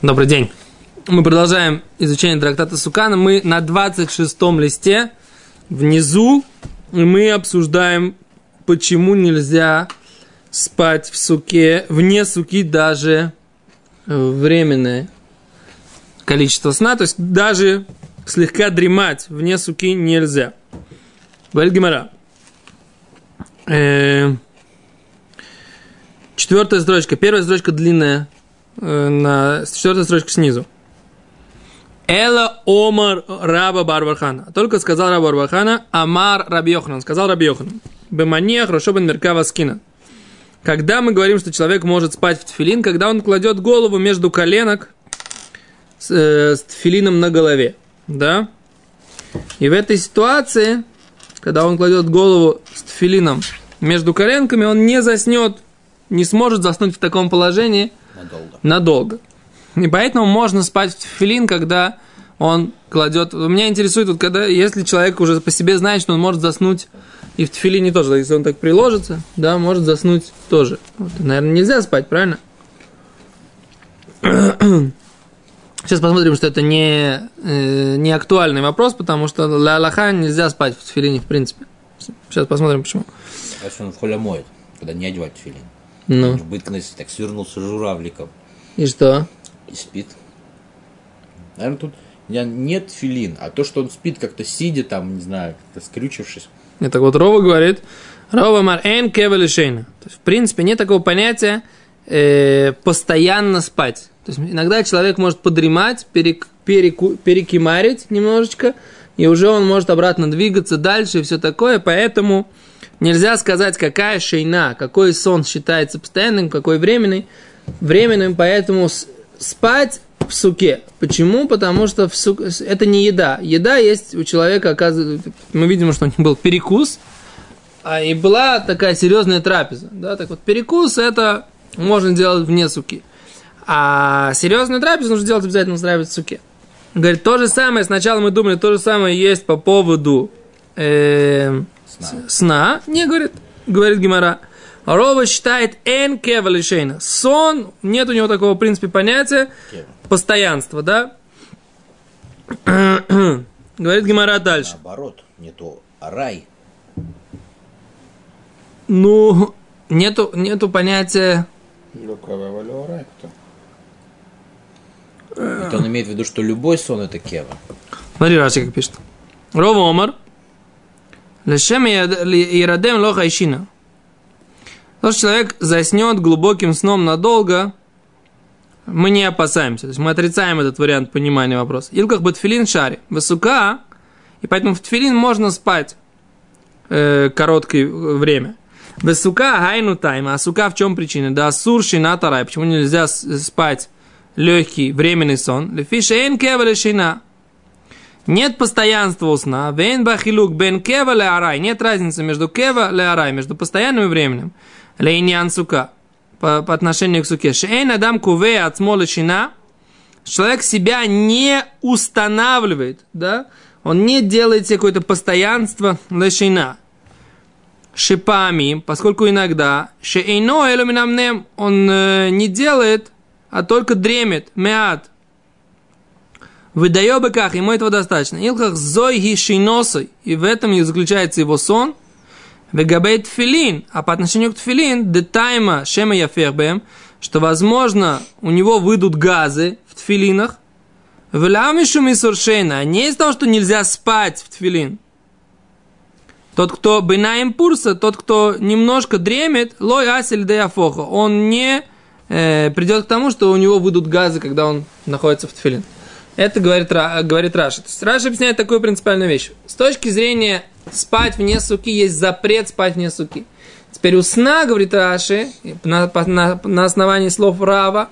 Добрый день. Мы продолжаем изучение трактата Сукана. Мы на 26-м листе внизу, и мы обсуждаем, почему нельзя спать в суке, вне суки даже временное количество сна, то есть даже слегка дремать вне суки нельзя. Говорит. Э, четвертая строчка. Первая строчка длинная, Э, на четвертой строчке снизу. Эла Омар Раба Барбархана. Только сказал Раба Барбархана, Амар Раби Йоханан. Сказал Раби Йоханан. Бемания Хрошобен Меркава Скина. Когда мы говорим, что человек может спать в тфилин, когда он кладет голову между коленок с, э, с тфилином на голове. Да? И в этой ситуации, когда он кладет голову с тфилином между коленками, он не заснет, не сможет заснуть в таком положении – Надолго. Надолго. И поэтому можно спать в филин, когда он кладет... Меня интересует, вот когда, если человек уже по себе знает, что он может заснуть и в тфилине тоже, если он так приложится, да, может заснуть тоже. Вот, наверное, нельзя спать, правильно? Сейчас посмотрим, что это не, э, не актуальный вопрос, потому что для Аллаха нельзя спать в тфилине, в принципе. Сейчас посмотрим, почему. А если он в холе моет, когда не одевать тфилин? Ну. В бытность так свернулся журавликом. И что? И спит. Наверное, тут нет филин, а то, что он спит как-то сидя там, не знаю, как-то скрючившись. Это вот Рова говорит, Рова мар эн кевелишейна. То есть, в принципе, нет такого понятия э, постоянно спать. То есть, иногда человек может подремать, перек, переку, перекимарить немножечко, и уже он может обратно двигаться дальше и все такое, поэтому Нельзя сказать, какая шейна, какой сон считается постоянным, какой временный. Временным, поэтому спать в суке. Почему? Потому что в сук... это не еда. Еда есть у человека, оказывается, мы видим, что у него был перекус, а и была такая серьезная трапеза. Да? Так вот, перекус это можно делать вне суки. А серьезную трапезу нужно делать обязательно устраивать в суке. Говорит, то же самое, сначала мы думали, то же самое есть по поводу э, Сна. сна. Не, говорит, говорит Гимара. Рова считает эн кевалишейна. Сон, нет у него такого, в принципе, понятия. Кева. Постоянства, да? говорит Гимара дальше. Наоборот, не то, а рай. Ну, нету, нету понятия... Это он имеет в виду, что любой сон это кева. Смотри, Раши как пишет. Рова Омар. Лешем ирадем лоха ишина. То, что человек заснет глубоким сном надолго, мы не опасаемся. То есть мы отрицаем этот вариант понимания вопроса. Илках бы тфилин шари. Высока, и поэтому в тфилин можно спать э, короткое время. Высока гайну тайма. А сука в чем причина? Да сур шина тарай. Почему нельзя спать легкий временный сон? Лефиша эн кевале шина. Нет постоянства у сна. Вен бахилук бен кева ле арай. Нет разницы между кева ле арай, между постоянным и временем. Лейниан сука. По, по отношению к суке. Шейн адам куве от шина. Человек себя не устанавливает, да? Он не делает себе какое-то постоянство лешина. Шипами, поскольку иногда шейно элюминамнем он э, не делает, а только дремет, меат, Выдаю быках, ему этого достаточно. Илхах зой гишиносой. И в этом и заключается его сон. Вегабей тфилин. А по отношению к тфилин, детайма шема яфербем, что, возможно, у него выйдут газы в тфилинах. Вламишу мисуршейна. Не из того, что нельзя спать в тфилин. Тот, кто бынаем пурса, тот, кто немножко дремет, лой асель деяфоха. Он не э, придет к тому, что у него выйдут газы, когда он находится в тфилин. Это говорит, говорит Раши. То есть Раши объясняет такую принципиальную вещь. С точки зрения спать вне суки есть запрет спать вне суки. Теперь у сна, говорит Раши, на, на, на основании слов Рава,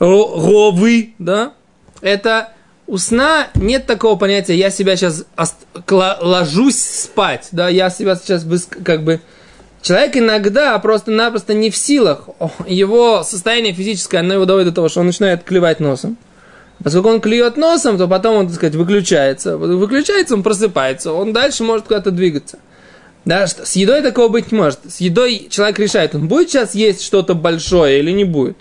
Равы, да, это у сна нет такого понятия, я себя сейчас ложусь спать, да, я себя сейчас как бы... Человек иногда просто-напросто не в силах, его состояние физическое, оно его доводит до того, что он начинает клевать носом. Поскольку он клюет носом, то потом он, так сказать, выключается. Выключается, он просыпается, он дальше может куда-то двигаться. Да, с едой такого быть не может. С едой человек решает, он будет сейчас есть что-то большое или не будет.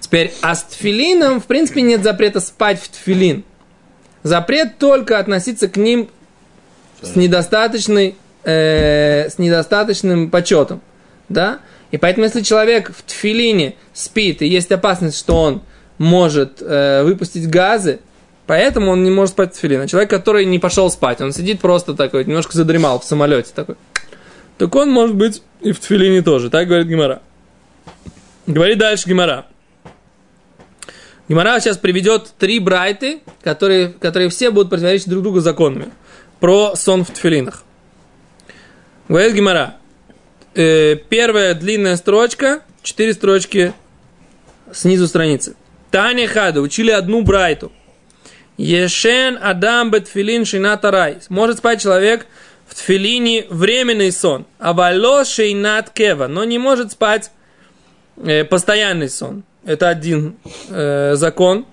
Теперь, а с тфилином, в принципе, нет запрета спать в тфилин. Запрет только относиться к ним с недостаточной, э, с недостаточным почетом. Да? И поэтому, если человек в тфилине спит, и есть опасность, что он может э, выпустить газы, поэтому он не может спать в тфилин. А человек, который не пошел спать, он сидит просто такой, немножко задремал в самолете такой, так он может быть и в тфилине тоже. Так говорит Гимара. Говорит дальше Гимара. Гимара сейчас приведет три брайты, которые, которые все будут противоречить друг другу законами. Про сон в тфилинах. Говорит Гимара. Э, первая длинная строчка, четыре строчки снизу страницы. Таня Хада учили одну брайту. Ешен Адам Бетфилин Шината Рай. Может спать человек в тфилине временный сон. А вало шейнат кева. Но не может спать э, постоянный сон. Это один э, закон.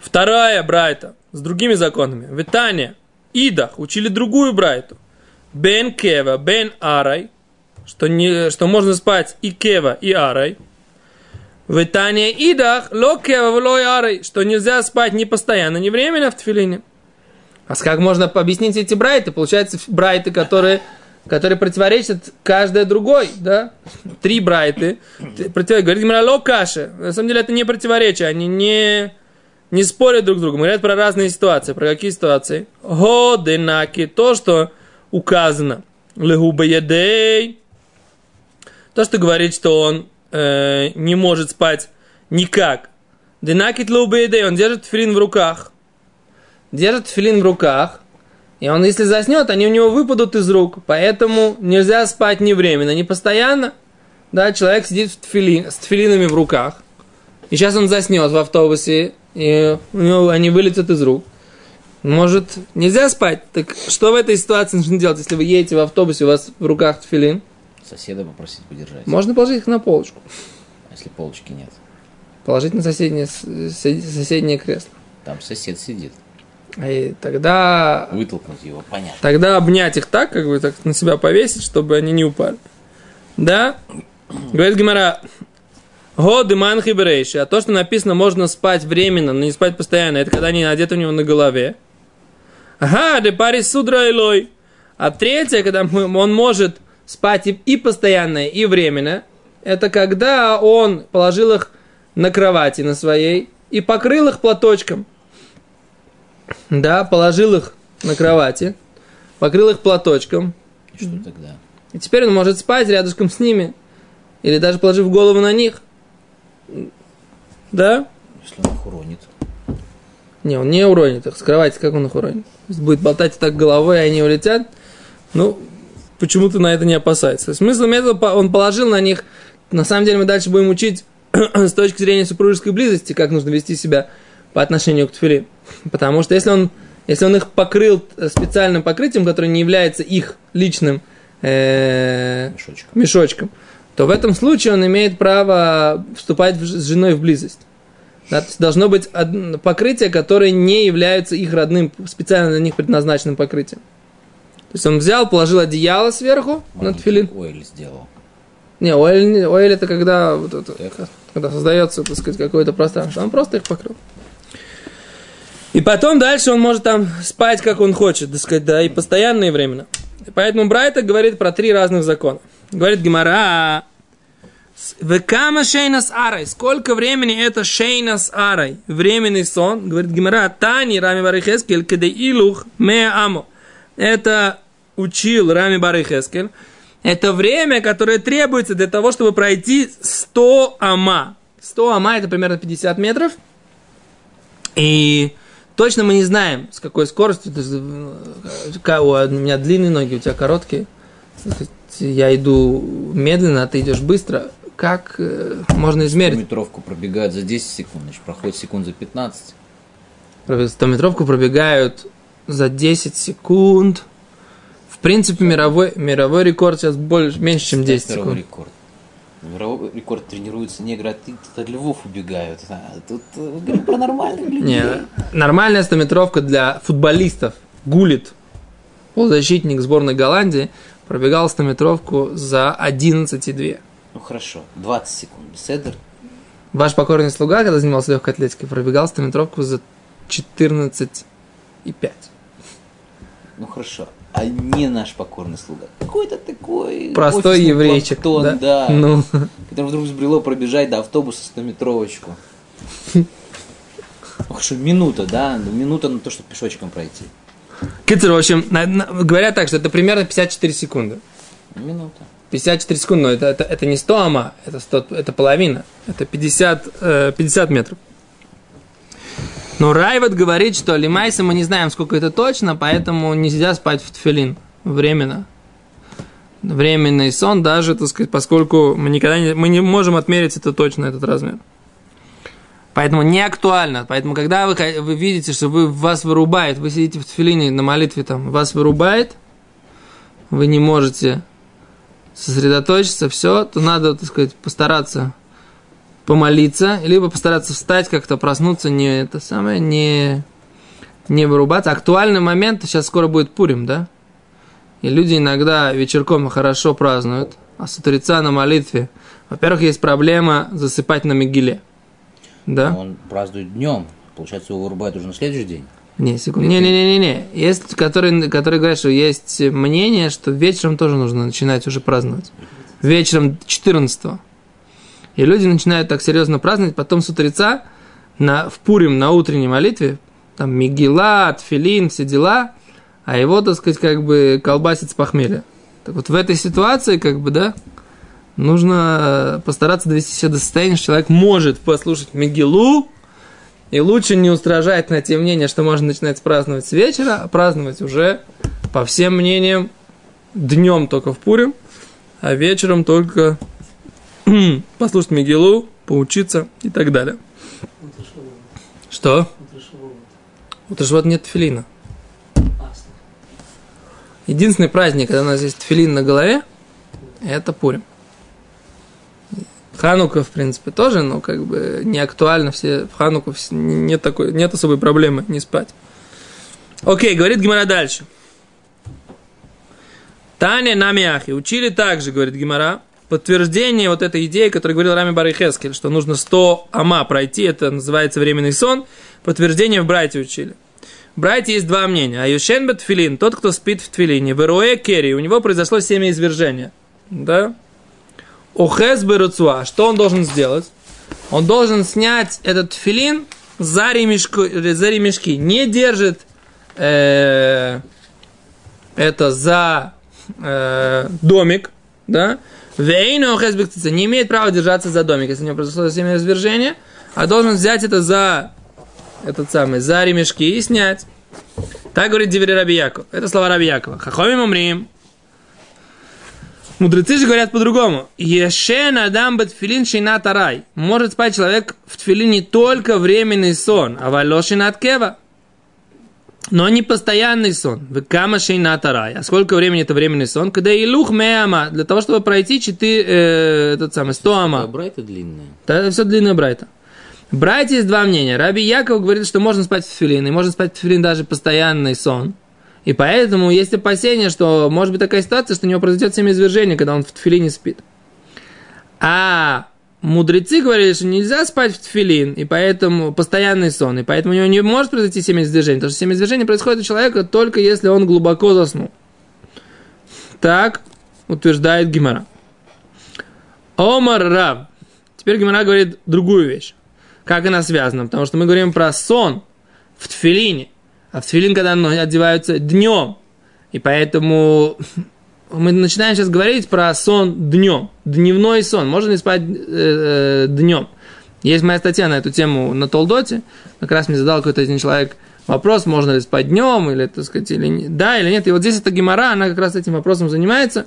Вторая брайта с другими законами. Витания, Идах учили другую брайту. Бен Кева, Бен Арай, что, не, что можно спать и Кева, и Арай. Витания Идах, Ло Кева, Ло Арай, что нельзя спать ни постоянно, ни временно в тфилине. А как можно объяснить эти брайты? Получается, брайты, которые которые противоречат каждая другой, да? Три брайты. Противоречат. Говорит Гимара каши. На самом деле это не противоречие, они не, не спорят друг с другом. Говорят про разные ситуации. Про какие ситуации? Годенаки. То, что указано. Легубаядей. То, что говорит, что он э, не может спать никак. Денакит лубаядей. Он держит филин в руках. Держит филин в руках. И он, если заснет, они у него выпадут из рук. Поэтому нельзя спать не временно, не постоянно. Да, человек сидит в тфили, с тфилинами в руках. И сейчас он заснет в автобусе, и у него они вылетят из рук. Может, нельзя спать? Так что в этой ситуации нужно делать, если вы едете в автобусе, у вас в руках тфилин? Соседа попросить подержать. Можно положить их на полочку. А если полочки нет? Положить на соседнее, соседнее кресло. Там сосед сидит. И тогда... Вытолкнуть его, понятно. Тогда обнять их так, как бы так на себя повесить, чтобы они не упали. Да? Говорит Гимара, Годы манхи. А то, что написано, можно спать временно, но не спать постоянно, это когда они надеты у него на голове. Ага, де парис судра илой. А третье, когда он может спать и постоянно, и временно, это когда он положил их на кровати на своей и покрыл их платочком да, положил их на кровати, покрыл их платочком. И что тогда? И теперь он может спать рядышком с ними. Или даже положив голову на них. Да? Если он их уронит. Не, он не уронит их. С кровати как он их уронит? Будет болтать так головой, и они улетят. Ну, почему-то на это не опасается. Смысл этого, он положил на них. На самом деле мы дальше будем учить с точки зрения супружеской близости, как нужно вести себя по отношению к тфилин. Потому что если он, если он их покрыл специальным покрытием, которое не является их личным э, Мешочком. мешочком, то в этом случае он имеет право вступать с женой в близость. Да, то есть должно быть покрытие, которое не является их родным, специально для них предназначенным покрытием. То есть он взял, положил одеяло сверху на тфилин. Оэль сделал. Не, оэль, оэль это когда, вот это, когда создается, так сказать, какое-то пространство. Он просто их покрыл. И потом дальше он может там спать, как он хочет, так сказать, да, и постоянно, и временно. Поэтому Брайта говорит про три разных закона. Говорит Гимара, Векама шейнас арай. Сколько времени это шейнас арай? Временный сон. Говорит Гимара, Тани Рами Барихескель, кеде илух ме амо. Это учил Рами Барихескель. Это время, которое требуется для того, чтобы пройти 100 ама. 100 ама это примерно 50 метров. И Точно мы не знаем, с какой скоростью. Э, у меня длинные ноги, у тебя короткие. Я иду медленно, а ты идешь быстро. Как э, можно измерить? Метровку пробегают за 10 секунд, значит, проходит секунд за 15. 100-метровку пробегают за 10 секунд. В принципе, мировой, мировой рекорд сейчас больше, меньше, чем 10 секунд. рекорд. Мировой рекорд тренируется негры от, от львов убегают. А тут э, говорим про нормальных людей. Не, нормальная стометровка для футболистов. Гулит, полузащитник сборной Голландии, пробегал стометровку за 11,2. Ну хорошо, 20 секунд. Седер? Ваш покорный слуга, когда занимался легкой атлетикой, пробегал 100-метровку за 14 и 5. Ну хорошо. А не наш покорный слуга. Какой-то такой... Простой еврейчик. планктон, да. Ну, Который вдруг сбрело пробежать до автобуса 100-метровочку. Ох, что минута, да? Ну, Минута на то, чтобы пешочком пройти. Китер, в общем, говорят так, что это примерно 54 секунды. Минута. 54 секунды, но это, это, это не 100 ама, это, 100, это половина. Это 50, э, 50 метров. Но Райват говорит, что Лимайса мы не знаем, сколько это точно, поэтому нельзя спать в тфилин временно. Временный сон даже, так сказать, поскольку мы никогда не, мы не можем отмерить это точно, этот размер. Поэтому не актуально. Поэтому, когда вы, вы видите, что вы, вас вырубает, вы сидите в тфилине на молитве, там, вас вырубает, вы не можете сосредоточиться, все, то надо, так сказать, постараться помолиться, либо постараться встать, как-то проснуться, не это самое, не, не вырубаться. Актуальный момент, сейчас скоро будет Пурим, да? И люди иногда вечерком хорошо празднуют, а с утреца на молитве. Во-первых, есть проблема засыпать на Мегиле. Да? Он празднует днем. Получается, его вырубают уже на следующий день. Не, секунду. Не, не, не, не, не. Есть, которые, которые говорят, что есть мнение, что вечером тоже нужно начинать уже праздновать. Вечером 14 И люди начинают так серьезно праздновать, потом с утреца на, в Пурим на утренней молитве, там Мигила, Тфилин, все дела, а его, так сказать, как бы колбасит с похмелья. Так вот в этой ситуации, как бы, да, нужно постараться довести себя до состояния, что человек может послушать Мигилу, и лучше не устражать на те мнения, что можно начинать праздновать с вечера, а праздновать уже, по всем мнениям, днем только в Пурим, а вечером только послушать Мигелу, поучиться и так далее. Что? У Ташвот нет тфилина. Единственный праздник, когда у нас есть тфилин на голове, это Пурим. Ханука, в принципе, тоже, но как бы не актуально. Все, в Хануку нет, такой, нет особой проблемы не спать. Окей, говорит Гимара дальше. Таня Намиахи. Учили также, говорит Гимара, подтверждение вот этой идеи, которую говорил Рами Барихескель, что нужно 100 ама пройти, это называется временный сон. Подтверждение в Брайте учили. В Брайте есть два мнения. А Юшен Бетфилин, тот, кто спит в Твилине, Веруэ Керри, у него произошло семяизвержение. Да? Охес Беруцуа, что он должен сделать? Он должен снять этот филин за, ремешку, за ремешки. Не держит э, это за э, домик, да? Вейну охес бектица, не имеет права держаться за домик, если у него произошло семяизвержение, а должен взять это за этот самый, за ремешки и снять. Так говорит Дивери Раби Яков. Это слова Раби Якова. Хахомим умрим. Мудрецы же говорят по-другому. Ешен адам бетфилин шинат арай. Может спать человек в тфилине только временный сон, а валошин от кева. Но не постоянный сон. В кама шинат арай. А сколько времени это временный сон? Когда и лух меама. Для того, чтобы пройти 4, э, этот самый, 100 ама. Брайта длинная. Да, все длинная брайта. Брайте есть два мнения. Раби Яков говорит, что можно спать в тфилин, и можно спать в тфилин даже постоянный сон. И поэтому есть опасение, что может быть такая ситуация, что у него произойдет семяизвержение, когда он в тфилине спит. А мудрецы говорили, что нельзя спать в тфилин, и поэтому постоянный сон, и поэтому у него не может произойти семяизвержение, потому что семяизвержение происходит у человека только если он глубоко заснул. Так утверждает Гимара. Омар Рав. Теперь Гимара говорит другую вещь. Как она связана? Потому что мы говорим про сон в тфилине. А в тфилин, когда одеваются днем. И поэтому мы начинаем сейчас говорить про сон днем. Дневной сон. Можно ли спать э, э, днем? Есть моя статья на эту тему на Толдоте. Как раз мне задал какой-то один человек вопрос, можно ли спать днем, или, так сказать, или да, или нет. И вот здесь эта гемора, она как раз этим вопросом занимается.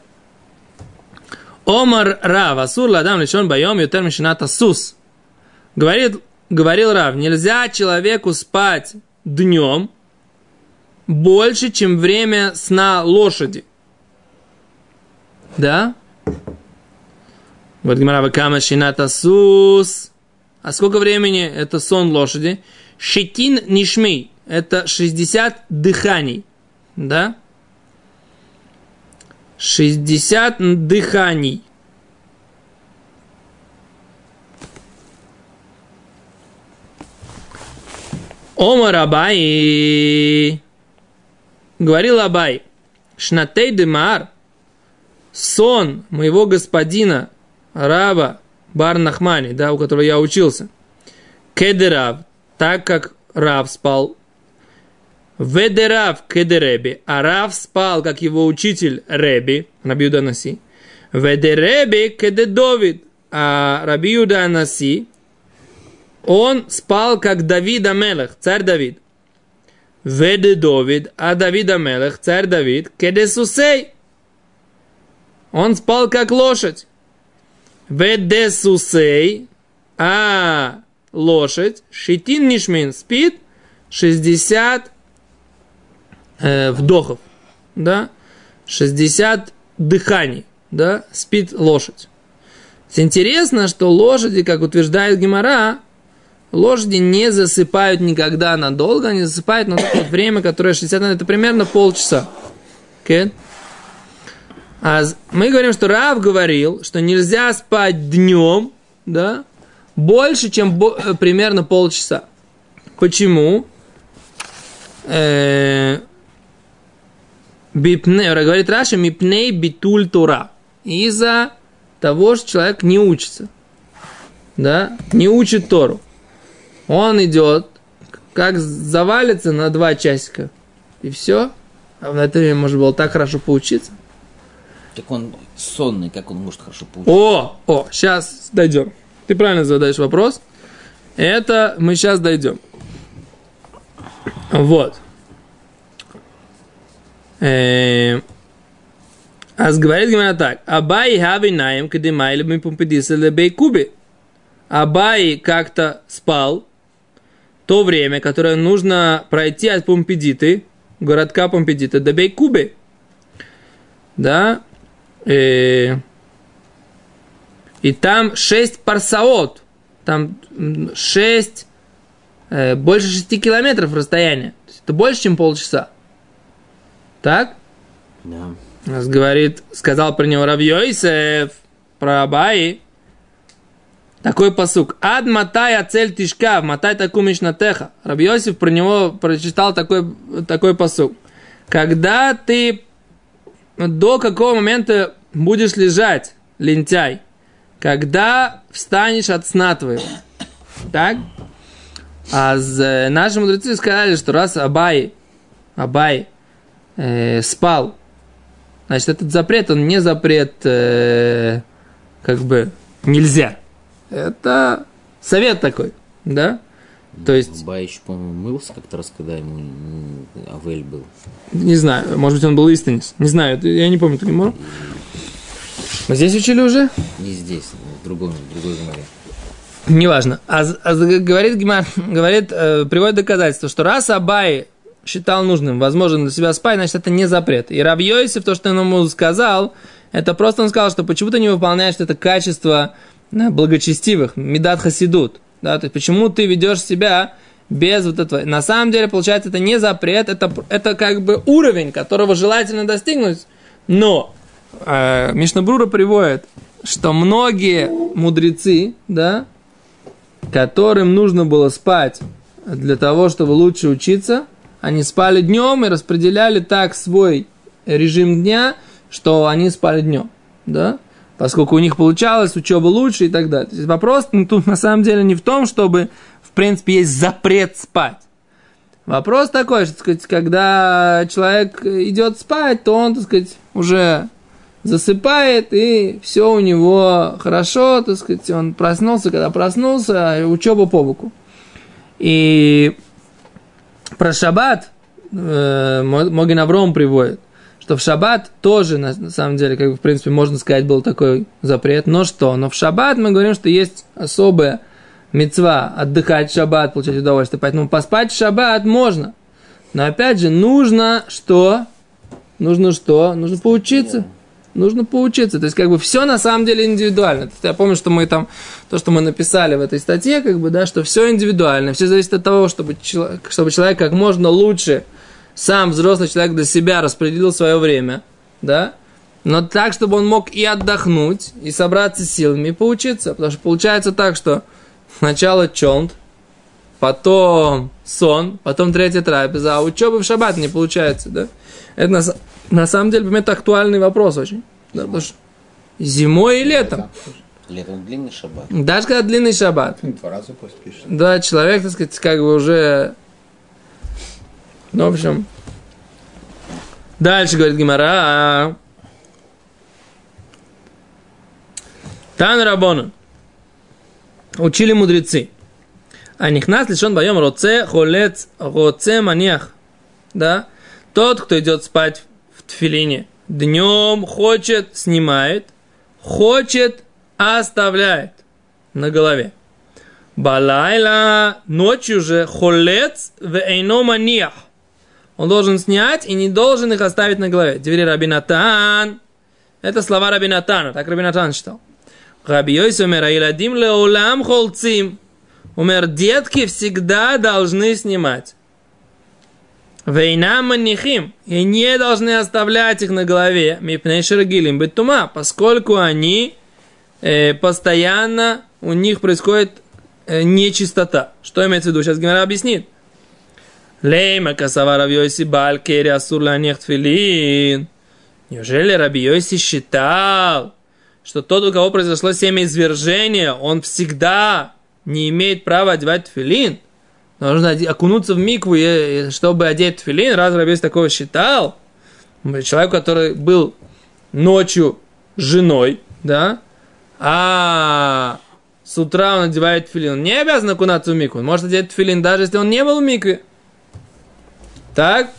Омар Рав, Асур Ладам лишен байом ютер мишината сус. Говорит, говорил Рав, нельзя человеку спать днем больше, чем время сна лошади. Да? Вот Гимара Вакама Шината Сус. А сколько времени это сон лошади? Шитин Нишмей. Это 60 дыханий. Да? 60 дыханий. Омар Абай. Говорил Абай. Шнатей Демар. Сон моего господина, раба Бар Нахмани, да, у которого я учился. Кедерав, так как Рав спал. Ведерав кедереби, а Рав спал, как его учитель Реби, Рабиуда Наси. Ведереби кедедовид, а Рабиуда Наси, он спал, как Давид Амелех, царь Давид. Веде Давид, а Давид Амелех, царь Давид, кедесусей. Он спал, как лошадь. Ведесусей, а лошадь, Шитин Нишмин спит 60 э, вдохов, да, 60 дыханий, да, спит лошадь. Интересно, что лошади, как утверждает Гемора, лошади не засыпают никогда надолго, они засыпают на то время, которое 60 это примерно полчаса. Okay? А мы говорим, что Рав говорил, что нельзя спать днем, да, больше, чем бо- э, примерно полчаса. Почему? Э, бипне, говорит Раша, мипней битуль тура. Из-за того, что человек не учится. Да? Не учит Тору. Он идет, как завалится на два часика. И все. А на это время можно было так хорошо поучиться. Так он сонный, как он может хорошо поучиться? О, о, сейчас дойдем. Ты правильно задаешь вопрос. Это мы сейчас дойдем. Вот. Э, а говорит Гимара так. Абай хави наем кадимай лебми пумпедиса лебей куби. Абай как-то спал то время, которое нужно пройти от Помпедиты, городка Помпедита, до Бейкубы. Да? Э, и там 6 парсаот, там 6, э, больше 6 километров расстояние. Это больше, чем полчаса. Так? Да. Нас говорит, сказал про него Равьёйсев, про Абаи. Такой посук. Ад матай ацель тишка, матай таку мишнатеха. Рабьёсиф про него прочитал такой, такой посук. Когда ты до какого момента будешь лежать, лентяй? Когда встанешь от сна твоего. Так? А с, наши мудрецы сказали, что раз Абай, Абай э, спал, значит, этот запрет, он не запрет, э, как бы, нельзя. Это совет такой, да? То есть, Бай еще, по-моему, мылся как-то раз, когда ему Авель был. не знаю, может быть, он был истинец. Не знаю, я не помню, ты не можешь. Мы здесь учили уже? Не здесь, в другом, в другой море. Неважно. А, а говорит, Гемар- говорит э, приводит доказательство, что раз Абай считал нужным, возможно, для себя спать, значит, это не запрет. И Раб Йосиф, то, что он ему сказал, это просто он сказал, что почему ты не выполняешь это качество э, благочестивых, медат хасидут. Да, то есть, почему ты ведешь себя без вот этого. На самом деле, получается, это не запрет, это, это как бы уровень, которого желательно достигнуть. Но э, Мишнабрура приводит, что многие мудрецы, да, которым нужно было спать для того, чтобы лучше учиться, они спали днем и распределяли так свой режим дня, что они спали днем, да, поскольку у них получалось учеба лучше и так далее. То есть вопрос тут на самом деле не в том, чтобы, в принципе, есть запрет спать. Вопрос такой, что, так сказать, когда человек идет спать, то он, так сказать, уже засыпает, и все у него хорошо, так сказать, он проснулся, когда проснулся, учеба по боку. И про шаббат э, Могин Авром приводит, что в шаббат тоже, на, на самом деле, как в принципе, можно сказать, был такой запрет. Но что? Но в шаббат мы говорим, что есть особая мецва отдыхать в шаббат, получать удовольствие. Поэтому поспать в шаббат можно. Но опять же, нужно что? Нужно что? Нужно поучиться. Нужно поучиться. То есть, как бы, все на самом деле индивидуально. Я помню, что мы там, то, что мы написали в этой статье, как бы, да, что все индивидуально. Все зависит от того, чтобы чтобы человек как можно лучше, сам взрослый человек для себя распределил свое время, да, но так, чтобы он мог и отдохнуть, и собраться с силами, и поучиться. Потому что получается так, что сначала чонт, потом сон, потом третья трапеза, а учеба в шаббат не получается, да? Это на, на самом деле, это актуальный вопрос очень. Да, потому что зимой и летом. Летом длинный шаббат. Даже когда длинный шаббат. Два раза пусть пишет. Да, человек, так сказать, как бы уже... Ну, в общем... Дальше говорит Гимара. Тан Рабона. Учили мудрецы. А нихнас лишен боем роце холец роце маньях. Да? Тот, кто идет спать в тфилине, днем хочет, снимает, хочет, оставляет на голове. Балайла ночью же холец в эйно маниях. Он должен снять и не должен их оставить на голове. Двери Рабинатан. Это слова Рабинатана. Так Рабинатан считал. Раби Йойс умер, а иладим леулам холцим. Умер, детки всегда должны снимать. Вейна манихим. И не должны оставлять их на голове. Мипней шарагилим битума. Поскольку они э, постоянно, у них происходит э, нечистота. Что имеется в виду? Сейчас Гимара объяснит. Лейма касава Раби Йоси Баль Кери Асур Ланех Тфилин. Неужели Раби Йоси считал, что тот, у кого произошло семя извержения, он всегда не имеет права одевать тфилин? Нужно окунуться в микву, чтобы одеть тфилин. Раз Раби Йоси такого считал, человек, который был ночью женой, да, а с утра он одевает тфилин, он не обязан окунаться в микву. Он может одеть тфилин, даже если он не был в микве. Так?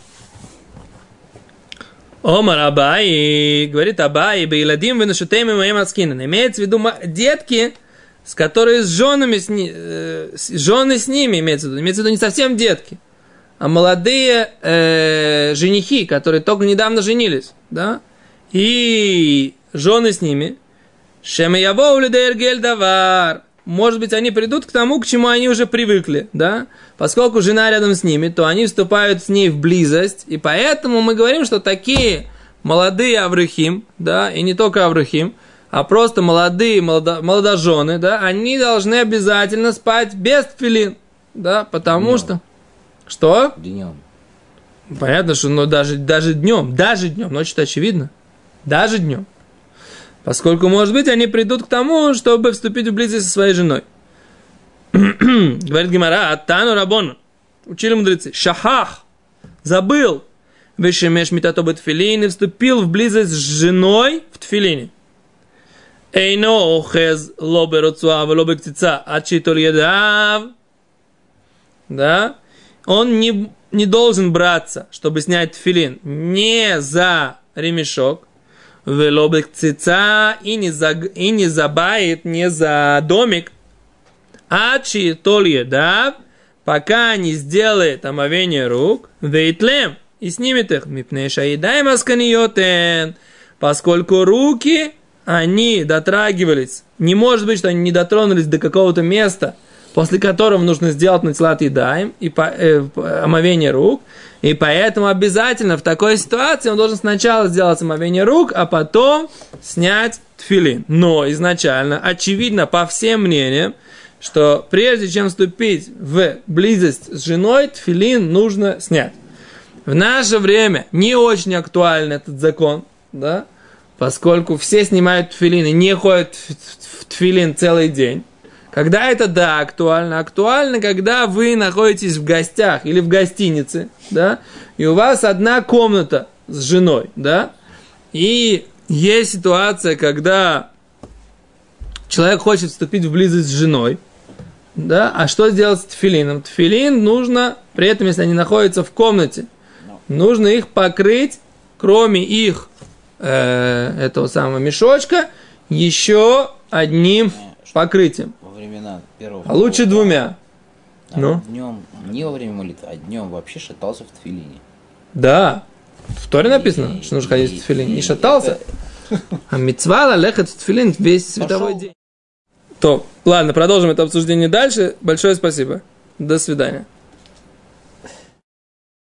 Омар Абай, говорит Абай, Бейладим выношутейми моим аскинан. Имеется в виду детки, с которыми с женами, с, ни- э, с- жены с ними, имеется в виду. Имеется в виду не совсем детки, а молодые э, женихи, которые только недавно женились, да? И жены с ними. Шема явоу давар. Может быть, они придут к тому, к чему они уже привыкли, да? Поскольку жена рядом с ними, то они вступают с ней в близость, и поэтому мы говорим, что такие молодые Аврахим, да, и не только Аврахим, а просто молодые молодо, молодожены, да, они должны обязательно спать без тфилин, да, потому Днем. что... Что? Днем. Понятно, что ну, даже, даже днем, даже днем, ночью-то очевидно, даже днем. Поскольку, может быть, они придут к тому, чтобы вступить в близость со своей женой. Говорит Гимара, Аттану Рабон. Учили мудрецы. Шахах. Забыл. Вешемеш митато тфилин и вступил в близость с женой в тфилине. Эйно охез лобе роцуава лобе ктица ачитол едав. Да? Он не, не должен браться, чтобы снять тфилин, не за ремешок, велобек цица и не, за, и не за байт, не за домик, а читоль да, пока не сделает омовение рук, вейтлем, и снимет их, мипнеша и дай масканиотен, поскольку руки, они дотрагивались, не может быть, что они не дотронулись до какого-то места, после которого нужно сделать нацелат и даем, и по, э, омовение рук, и поэтому обязательно в такой ситуации он должен сначала сделать омовение рук, а потом снять тфилин. Но изначально, очевидно, по всем мнениям, что прежде чем вступить в близость с женой, тфилин нужно снять. В наше время не очень актуален этот закон, да, поскольку все снимают тфилин и не ходят в тфилин целый день. Когда это, да, актуально? Актуально, когда вы находитесь в гостях или в гостинице, да, и у вас одна комната с женой, да, и есть ситуация, когда человек хочет вступить в близость с женой, да, а что сделать с тфилином? Тфилин нужно, при этом, если они находятся в комнате, нужно их покрыть, кроме их э, этого самого мешочка, еще одним покрытием. Времена первого... А лучше двумя. Ну? Днем, не во время молитвы, а днем вообще шатался в тфилине. Да. В Торе написано, что нужно ходить в тфилин. Не шатался. А мецва лехать в тфилин весь световой день. То, ладно, продолжим это обсуждение дальше. Большое спасибо. До свидания.